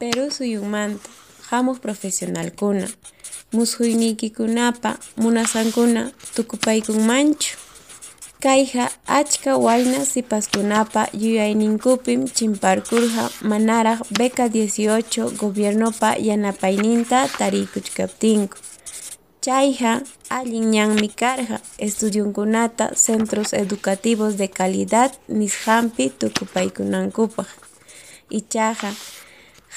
Perú suyumanta, hamuq profesionalkuna, kunapa, munasankuna manchu. Kayqa achka wayna sipaskunapa yuyayninkupim chimparkurqa manaraq beca 18 gobiernopa yanapayninta tarikuchkaptinku. Chayqa allin ñanmi karqa estudiunkunata centros educativos de calidad nisqanpi tukupaykunankupaq. Ichaqa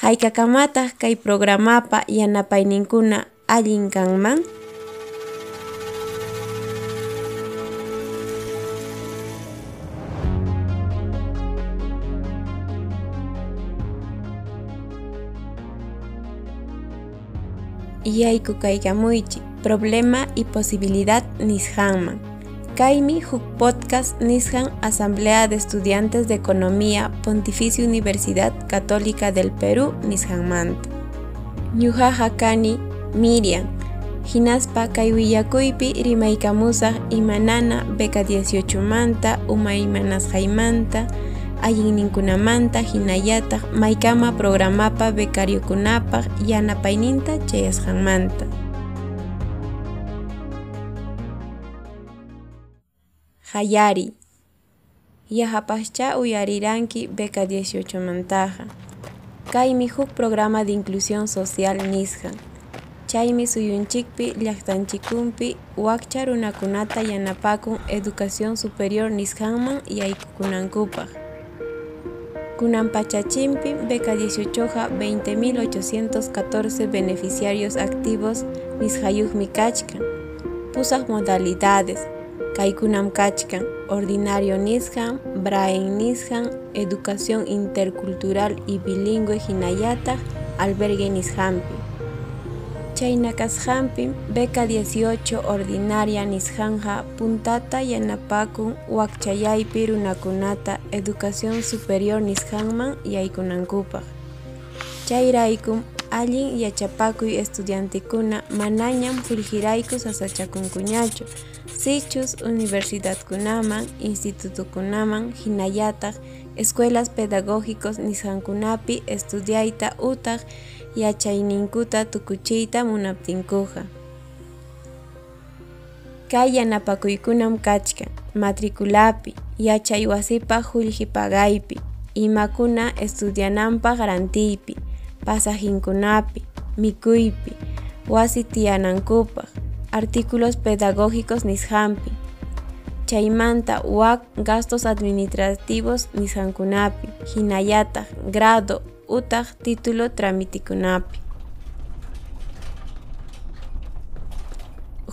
hayk'aqamataq kay programapa yanapayninkuna allin kanman? Yayku kaykamuychik problema y posibilidad nisqanman. Kaymi huk podcast nisqan Asamblea de Estudiantes de Economía Pontificia Universidad Católica del Perú nisqanmanta. Ñuqaqa kani Miriam, hinaspa kay willakuypi rimaykamusaq imanana beca 18 manta, umaymanasqaymanta, allinninkunamanta hinallataq maykama programapa becariokunapaq yanapayninta chayasqanmanta. Hayari Yahapascha uyariranki beca 18 mantaja. Kaymi huk programa de inclusión social nisqa. Chaymi suyunchikpi llaqtanchikunpi wakcha runakunata yanapakun educación superior nisqanman yaykukunankupaq. Kunan Pachachimpi, beca 18 20.814 beneficiarios activos Nishayuhmi kachkan. Pusaq modalidades, Kaikunam kachkan, ordinario nishan, brain nishan, educación intercultural y bilingüe hinayata, albergue nishampi. Chaynakasqanpim beca 18 ordinaria nishanja puntata yanapakun wakchayaypi runakunata educación superior nisqanman yaykunankupaq. Chayraykum allin yachapakuy estudiantikuna manañam fullhirayku sasachakunkuñachu sichus universidadkunaman, institutokunaman hinallataq escuelas pedagógicos nisqankunapi estudiayta utaq yachayninkuta tukuchiyta munaptinkuqa. Kay yanapakuykunam kachkan, matriculapi, yachay wasipa pagaypi, imakuna estudiananpaq rantiypi, pasajinkunapi, mikuypi, wasi tiyanankupaq, artículos pedagógicos nisqanpi, chaymanta wak gastos administrativos nisqankunapi, hinallataq grado utaq título tramitikunapi.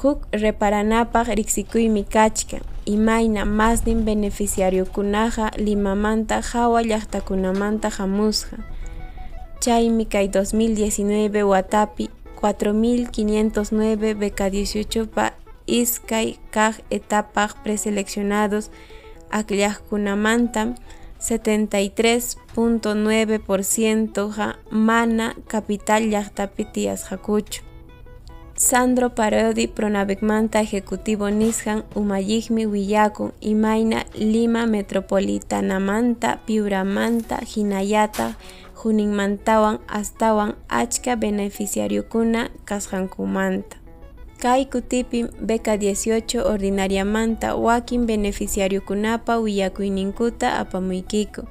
Huk reparanapaq riqsikuymi kachka, imayna masnin beneficiariokunaqa Limamanta hawa llaqtakunamanta hamusqa. Chaymi kay 2019 watapi 4.509 beca 18 pa iskay kaq etapaq preseleccionados aqllaqkunamantam 73.9% mana capital llaqtapi tiyasqakuchu. Sandro Parodi Pronavecmanta Ejecutivo Nishan Umayigmi willakun imayna Lima Metropolitanamanta Piuramanta Hinayata Juninmantawan astawan achka beneficiariokuna kasqankumanta. Kay kutipim beca 18 ordinariamanta wakin beneficiariokunapa willakuyninkuta apamuykiku.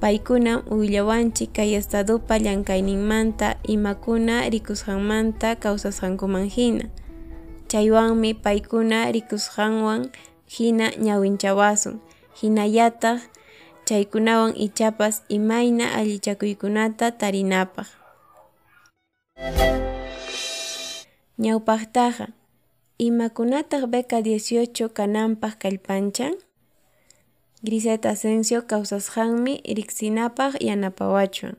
Paykuna willawanchik kay estadopa llankayninmanta imakuna rikusqanmanta kawsasqankuman hina. Chaywanmi paykuna rikusqanwan hina ñawinchawasun. Hinallataq chaykunawan ichapas imayna allichakuykunata tarinapaq. Ñawpaqtaqa imakunataq beca 18 kananpaq kallpanchan? Griset Asensio kawsasqanmi riqsinapaq yanapawachuan.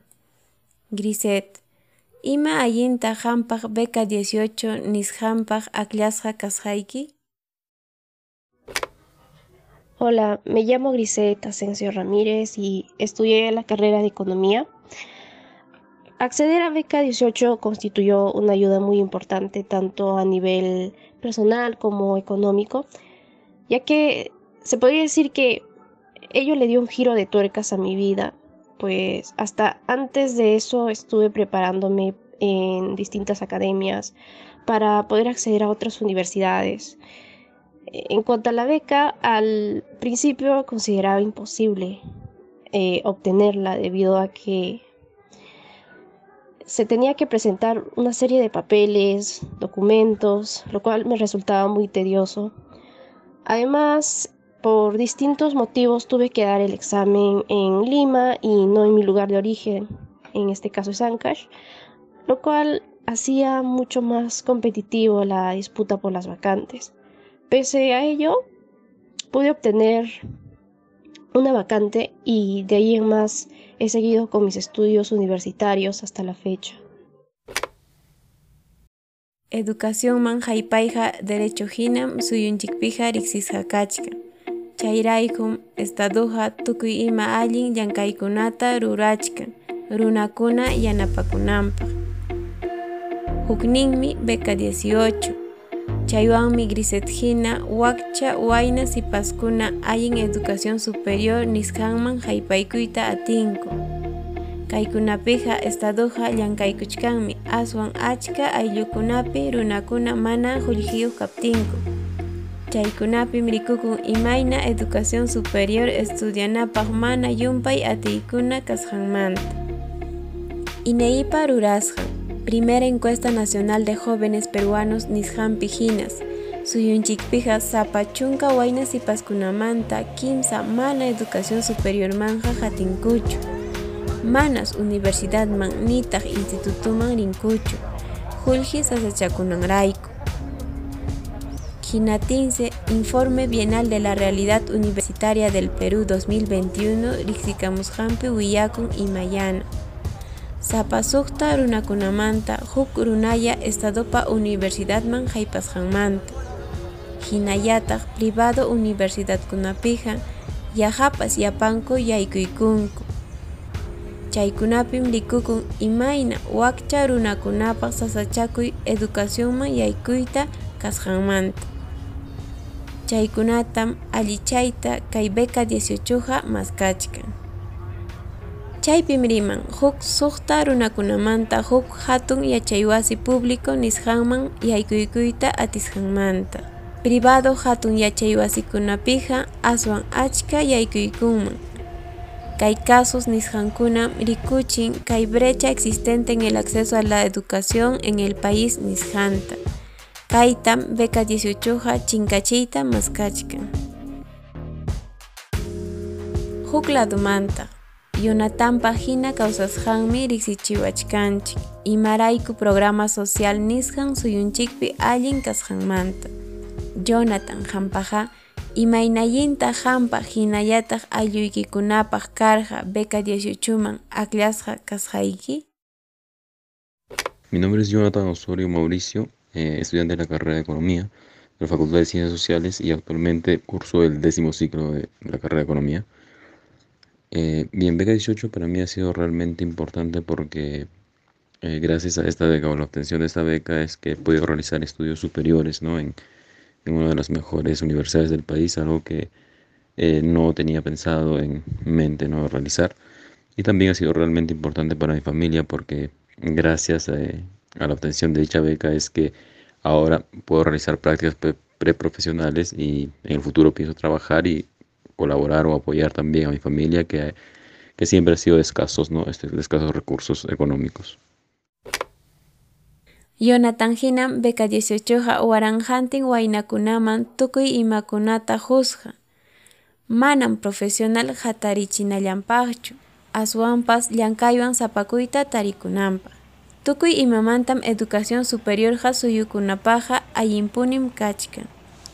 Griset, ima allinta hampaq beca 18 nisqanpaq aklasqa kasqayki? Hola, me llamo Griset Asensio Ramírez y estudié la carrera de Economía. Acceder a beca 18 constituyó una ayuda muy importante tanto a nivel personal como económico, ya que se podría decir que ello le dio un giro de tuercas a mi vida, pues hasta antes de eso estuve preparándome en distintas academias para poder acceder a otras universidades. En cuanto a la beca, al principio consideraba imposible eh, obtenerla debido a que se tenía que presentar una serie de papeles, documentos, lo cual me resultaba muy tedioso. Además, por distintos motivos tuve que dar el examen en Lima y no en mi lugar de origen, en este caso es Ancash, lo cual hacía mucho más competitivo la disputa por las vacantes. Pese a ello, pude obtener una vacante y de ahí en más he seguido con mis estudios universitarios hasta la fecha. Educación man paija derecho hinam suyunchikpija riksisqakachka. Chayraykum estaduja tukuy ima allin llankaykunata rurachka, runakuna yanapakunanpaq. Hukninmi beca 18. Chaywanmi Griset wakcha wayna sipaskuna allin educación superior nisqanman haypaykuyta atinku. Kaykunapiqa estadoja llankaykuchkanmi aswan achka ayllukunapi runakuna mana qullqiyuq kaptinku. Chaykunapi rikukun imayna educación superior estudianapaq mana yumpay atiykuna kasqanmanta. Ineipa rurasqan Primera encuesta nacional de jóvenes peruanos Nishan Pijinas. Suyunchikpija Zapachunka Wainas y Pascunamanta, Kimsa Mana Educación Superior Manja Jatincucho. Manas Universidad Man Nitag Instituto Man Rincucho. Julgis Raiko. Ginatinse Informe Bienal de la Realidad Universitaria del Perú 2021, Rixikamushampi Huillacun y Mayana. Sapasukta runakunamanta huk runaya estadopa universidadman haypasqanmanta. Hinayataq privado universidadkunapiqa yahapas yapanku yaykuykunku. Chaykunapim rikukun imayna wakcha runakunapaq sasachakuy educacionman yaykuyta kasqanmanta. Chaykunatam allichayta kay beca 18 maskachkan. Chaypim riman huk suqta runakunamanta huk hatun yachaywasi público nisqanman yaykuykuyta atisqanmanta. Privado hatun yachaywasikunapiqa aswan achka yaykuykunman. Kay casos nisqankuna rikuchin kay brecha existente en el acceso a la educación en el país nisqanta. Kaytam beca 18 chinkachiyta maskachkan. Huk ladumanta Jonathan Pagina kawsasqanmi riqsichiwachkanchik imarayku programa social nisqan suyunchikpi allin kasqanmanta Jonathan hampaqa imaynallinta hampa hinallataq aylluykikunapaq karqa beca 18man aklasqa kasqayki Mi nombre es Jonathan Osorio Mauricio, eh, estudiante de la carrera de Economía de la Facultad de Ciencias Sociales y actualmente curso el décimo ciclo de la carrera de Economía. Eh, bien, Beca 18 para mí ha sido realmente importante porque eh, gracias a esta beca o la obtención de esta beca es que he podido realizar estudios superiores ¿no? en, una de las mejores universidades del país, algo que eh, no tenía pensado en mente ¿no? realizar. Y también ha sido realmente importante para mi familia porque gracias a, la obtención de dicha beca es que ahora puedo realizar prácticas preprofesionales y en el futuro pienso trabajar y colaborar o apoyar también a mi familia que, que siempre ha sido de escasos, ¿no? Este, de escasos recursos económicos. Jonathan hinam beca 18 waranjantin wainakunaman tukuy imakunata husqa. Manam profesional hatarichinallampaqchu, aswanpas llankaywan sapakuyta tarikunanpaq. Tukuy imamantam educación superior suyukunapaqa allinpunim kachkan.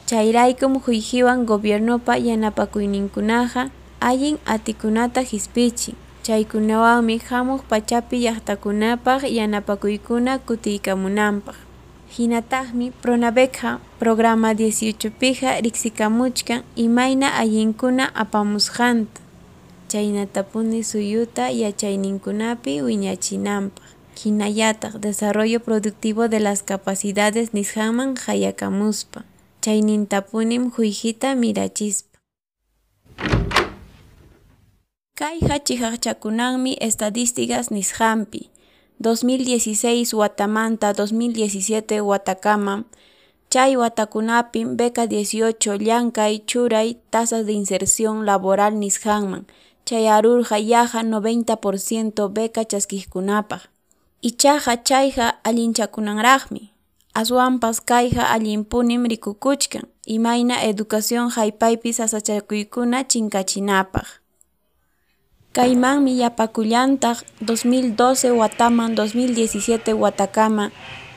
Chayraykum huyjiwan gobiernopa yanapakuyninkunaqa allin atikunata hisp'ichin chaykunawanmi hamuq pachapi llaqtakunapaq yanapakuykuna kutiykamunanpaq. Hinataqmi Pronavecqa programa 18piqa riqsikamuchkan imayna allinkuna apamusqanta. Chaynatapuni suyuta yachayninkunapi wiñachinanpaq. Hinallataq desarrollo productivo de las capacidades nisqanman hayakamuspa. Chaynintapunim huyjita mirachispa. Kay hachihaqchakunanmi estadísticas nisqanpi. 2016 watamanta 2017 watakama chay watakunapim beca 18 llankay churay tasas de inserción laboral nisqanman. Chay arurqa yaqa 90% beca chaskijkunapaq ichaqa chayqa allinchakunanraqmi aswanpas kayqa allinpunim rikukuchkan. Imayna educación haypaypi sasachakuykuna chinkachinapaq Kaymanmi yapakullantaq 2012 wataman 2017 watakama.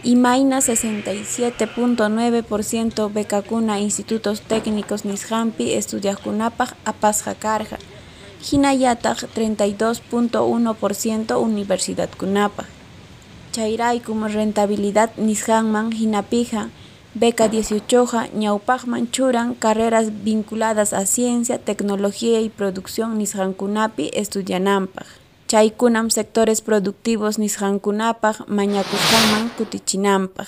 Imayna 67.9% becakuna institutos técnicos nisqanpi estudiaqkunapaq apasqa karqa hinallataq 32.1% universidadkunapaq chayraykum rentabilidad nisqanman hinapija Beca 18 ñawpaqman churan carreras vinculadas a ciencia, tecnología y producción nisqankunapi estudiananpaq. Chaykunam sectores productivos nisqankunapaq mañakusqanman kutichinanpaq.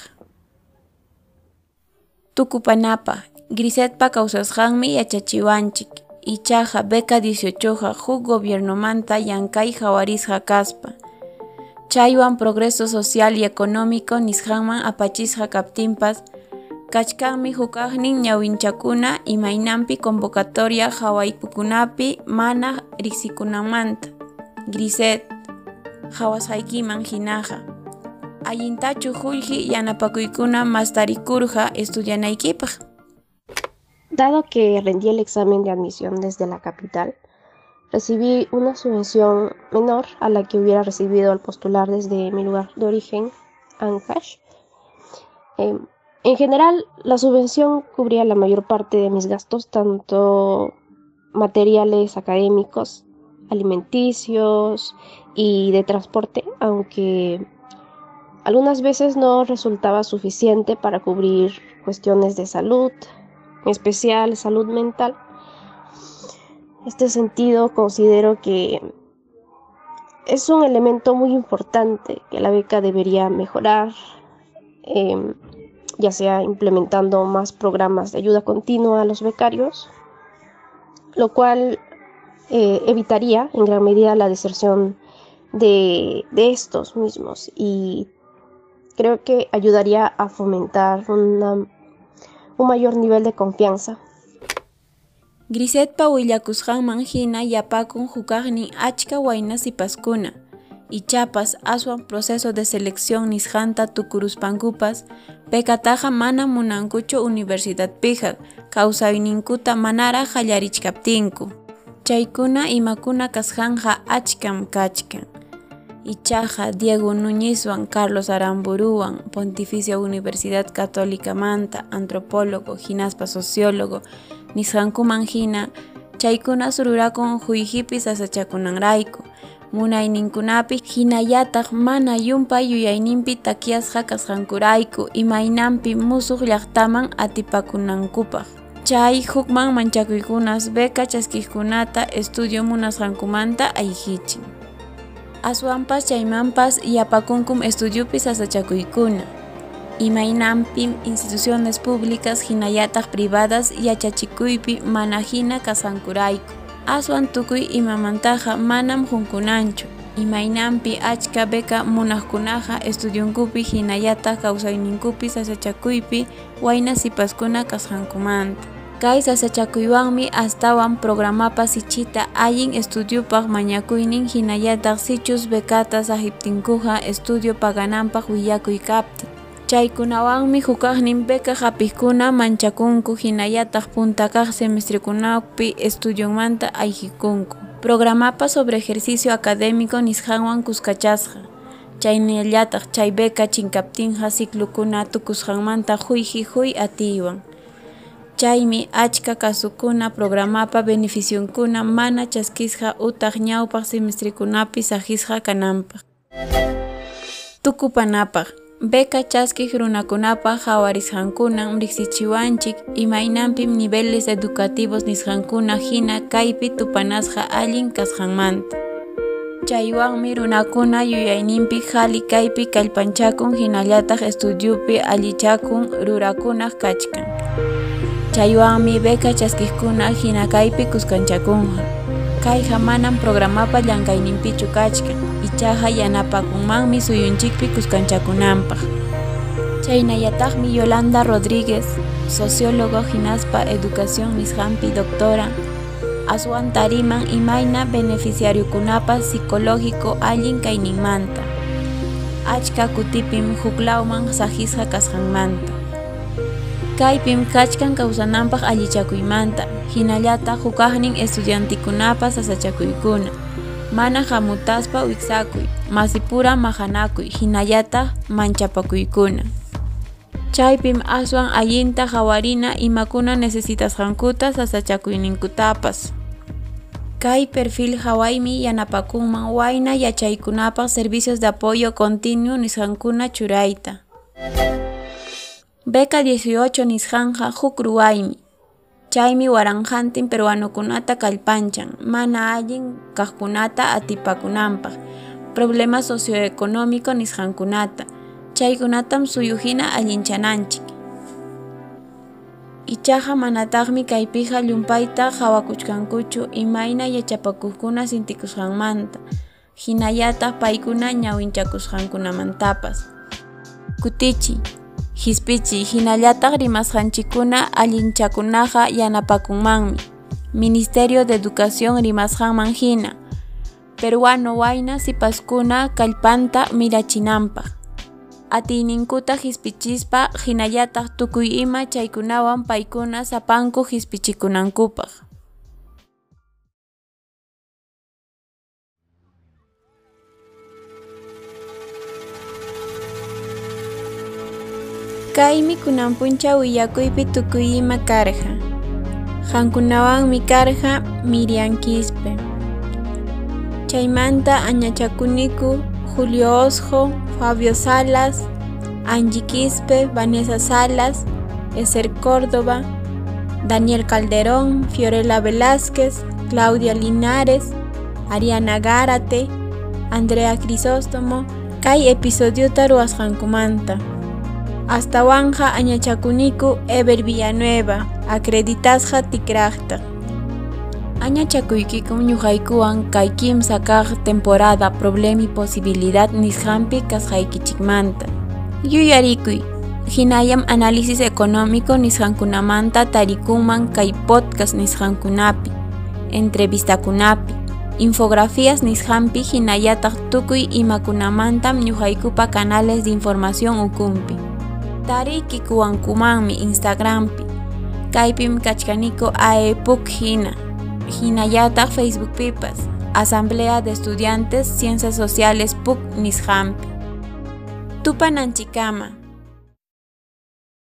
Tukupanapaq, Grisetpa kawsasqanmi yachachiwanchik. Ichaqa beca 18 huk gobiernomanta llankay hawarisqa kaspa. Chaywan progreso social y económico nisqanman apachisqa kaptinpas Kachkanmi hukaqnin ñawinchakuna imaynampi convocatoria hawaypukunapi mana riqsikunamanta. Griset, hawasqaykiman hinaqa. Allintachu qullqi yanapakuykuna mastarikurqa estudianaykipaq. Dado que rendí el examen de admisión desde la capital, recibí una subvención menor a la que hubiera recibido al postular desde mi lugar de origen, Ancash. Eh, en general, la subvención cubría la mayor parte de mis gastos, tanto materiales académicos, alimenticios y de transporte, aunque algunas veces no resultaba suficiente para cubrir cuestiones de salud, en especial salud mental. Este sentido, considero que es un elemento muy importante que la beca debería mejorar. Eh, ya sea implementando más programas de ayuda continua a los becarios, lo cual eh, evitaría en gran medida la deserción de, de, estos mismos y creo que ayudaría a fomentar una, un mayor nivel de confianza. Griset Pawillakusqanman hina yapakun hukaqnin achka waynas sipaskuna ichapas aswan proceso de selección nisqanta tukuruspankupas Pekataja mana munankuchu universidadpiqa kawsayninkuta manara hallarichkaptinku. Chaykuna imakuna kasqanja achkam kachkan. Ichaja Diego Núñezwan Carlos Aramburuwan Pontificia Universidad Católica Manta antropólogo hinaspa sociólogo nisqankuman hina chaykuna sururakun huyhipis asachakunanrayku munayninkunapi hinallataq mana yumpay yuyayninpi takiasqa kasqankurayku imaynanpi musuq llaqtaman atipakunankupaq chay hukman manchakuykunas beca chaskijkunata estudio munasqankumanta ayqichin aswanpas chaymanpas yapakunkum estudiupi sasachakuykuna imaynanpim instituciones públicas hinallataq privadas yachachikuypi mana hina kasqankurayku aswan tukuy imamantaqa manam qunkunanchu imaynanpi achka beca munaqkunaqa estudiunkupi hinallataq kawsayninkupi sasachakuypi wayna sipaskuna kasqankumanta kay sasachakuywanmi astawan programapa sichita allin estudiopaq mañakuynin hinallataq sichus becata saqiptinkuqa estudio pagananpaq willakuy kaptin chaykunawanmi hukaqnin beca hapikuna manchakunku hinallataq punta kaq semestrekunapi estudiomanta ayqikunku programapa sobre ejercicio académico nisqanwan kuskachasqa. Chaynallataq chay beca chinkaptinqa ciclukuna tukusqanmanta huyji huy atiywan chaymi achka kasukuna programapa beneficionkuna mana chaskisqa utaq ñawpaq semestrekunapi saqisqa kananpaq. Tukupanapaq beca chaskij runakunapa hawarisqankunan riqsichiwanchik imaynanpim niveles educativos nisqankuna hina kaypi tupanasqa allin kasqanmanta chaywanmi runakuna yuyayninpi hali kaypi kallpanchakun hinallataq estudiupi allichakun rurakunaq kachkan. Chaywanmi beca chaskijkuna hina kaypi kuskanchakunqa kayqa manan programapa llankayninpichu kachkan ichaqa yanapakunmanmi suyunchikpi kuskanchakunanpaq chaynallataqmi Yolanda Rodríguez sociólogo hinaspa educación nisqanpi doctora. Aswan tariman imayna beneficiariukunapas psicológico allin kayninmanta achka kutipim huklawman sahisqa kasqanmanta. Kaypim kachkan kawsananpaq allichakuymanta. Hinallataq hukaqnin estudiantikunapas sasachakuykuna mana hamutaspa wiksakuy masipura mahanakuy hinallataq manchapakuykuna. Chaypim aswan allinta hawarina imakuna necesitasqankuta sasachakuyninkutapas kay perfil hawaymi yanapakunman wayna yachaykunapaq servicios de apoyo continuo nisqankuna churayta. Beca 18 nisqanja huk chaymi waranjantin peruanokunata kallpanchan mana allin kaqkunata atipakunanpaq. Problema socioeconómico nisqankunata. Chaykunatam suyuhina allinchananchik. Ichaqa manataqmi kaypiqa llumpayta hawakuchkankuchu imayna yachapakuqkuna sintikusqanmanta. Hinallataq paykuna ñawinchakusqankunamantapas. Kutichiy hispichiy hinallataq rimasqanchikkuna allinchakunaqa yanapakunmanmi. Ministerio de Educación rimasqanman hina. Peruano wayna sipaskuna kallpanta mirachinanpaq. Atiyninkuta hispichispa hinallataq tukuy ima chaykunawan paykuna sapanku Kaymi kunanpuncha willakuypi tukuy ima karqa qankunawanmi karqa Miriam Quispe chaymanta añachakuniku Julio Osjo Fabio Salas, Angie Quispe, Vanessa Salas, Eser Córdoba, Daniel Calderón, Fiorella Velázquez, Claudia Linares, Ariana Gárate, Andrea Crisóstomo, Kai episodio Taruas Jankumanta. Hasta Wanja Añachakuniku Ever Villanueva, Acreditasja Tikrachta. Añachakuykikum ñuqaykuwan kay kimsa kaq temporada problemi posibilidad nisqanpi kasqaykichikmanta yuyarikuy hinallam análisis económico nisqankunamanta tarikunman kay podcast nisqankunapi entrevistakunapi. Infografías nisqanpi hinallataq tukuy imakunamantam ñuqaykupa canales de información ukunpi tarikikuwankumanmi instagrampi. Kaypim kachkaniku aepuk hina Hinayata Facebook Pipas, Asamblea de Estudiantes Ciencias Sociales PUC Nishampi. Tupananchikama,